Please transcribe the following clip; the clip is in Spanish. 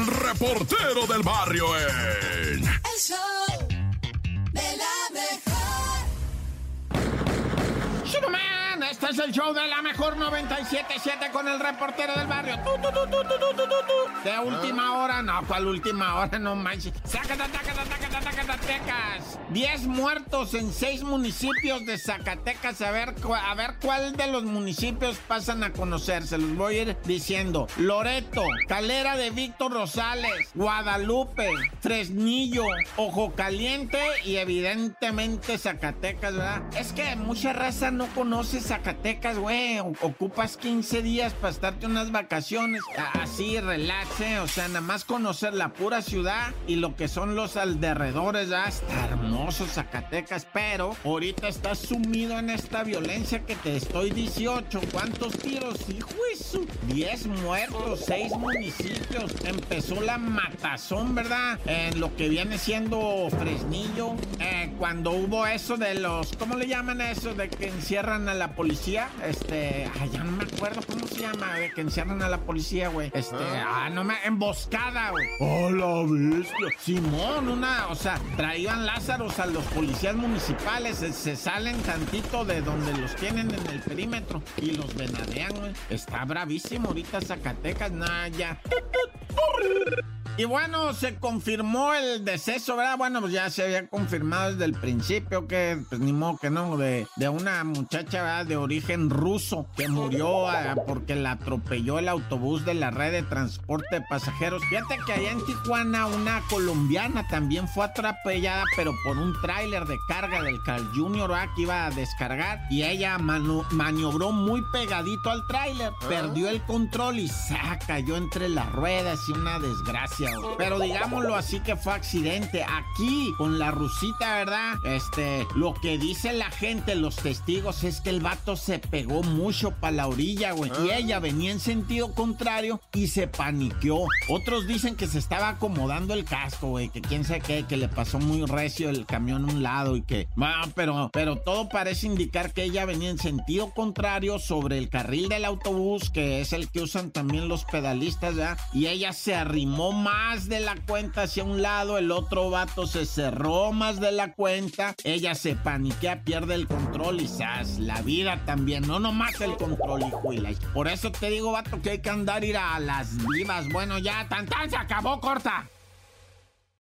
el reportero del barrio en... El show de la mejor. Superman, este es el show de la mejor 97.7 con el reportero del barrio. Tu, tu, tu, De última hora, no, ¿cuál última hora? No manches. Tácata, Zacatecas. 10 muertos en 6 municipios de Zacatecas. A ver, a ver cuál de los municipios pasan a conocer. Se los voy a ir diciendo. Loreto, Calera de Víctor Rosales, Guadalupe, Fresnillo, Ojo Caliente y evidentemente Zacatecas, ¿verdad? Es que mucha raza no conoce Zacatecas, güey. Ocupas 15 días para estarte unas vacaciones. Así, relaxe. O sea, nada más conocer la pura ciudad y lo que son los alrededores, ¿verdad? Está hermoso Zacatecas, pero ahorita estás sumido en esta violencia que te estoy 18. ¿Cuántos tiros? Hijo de su... 10 muertos, 6 municipios. Empezó la matazón, ¿verdad? En lo que viene siendo Fresnillo. Eh, cuando hubo eso de los... ¿Cómo le llaman eso? De que encierran a la policía. Este... Ay, ya no me acuerdo cómo se llama. De que encierran a la policía, güey. Este... Ah, no me... Emboscada, güey. ¡Oh, la bestia! Simón, una... O sea, traían Lázaros a los policías municipales. Se, se salen tantito de donde los tienen en el perímetro y los venadean, güey. Está bravísimo ahorita Zacatecas, nada, ya. Y bueno, se confirmó el deceso, ¿verdad? Bueno, pues ya se había confirmado desde el principio que, pues ni modo que no, de, de una muchacha, ¿verdad? De origen ruso que murió ah, porque la atropelló el autobús de la red de transporte de pasajeros. Fíjate que allá en Tijuana una colombiana también fue atropellada, pero por un tráiler de carga del Carl Jr., ¿verdad? Que iba a descargar y ella manu- maniobró muy pegadito al tráiler, perdió el control y ¡sa! cayó entre las ruedas una desgracia. güey. Pero digámoslo así que fue accidente. Aquí, con la rusita, ¿verdad? Este, lo que dice la gente, los testigos, es que el vato se pegó mucho para la orilla, güey. Y ella venía en sentido contrario y se paniqueó. Otros dicen que se estaba acomodando el casco, güey. Que quién sabe qué, que le pasó muy recio el camión a un lado y que. Bueno, pero, pero todo parece indicar que ella venía en sentido contrario sobre el carril del autobús, que es el que usan también los pedalistas, ¿ya? Y se arrimó más de la cuenta hacia un lado, el otro vato se cerró más de la cuenta, ella se paniquea, pierde el control y. La vida también, no nomás el control, y la- Por eso te digo, vato, que hay que andar ir a las vivas. Bueno, ya, tan tan se acabó, corta.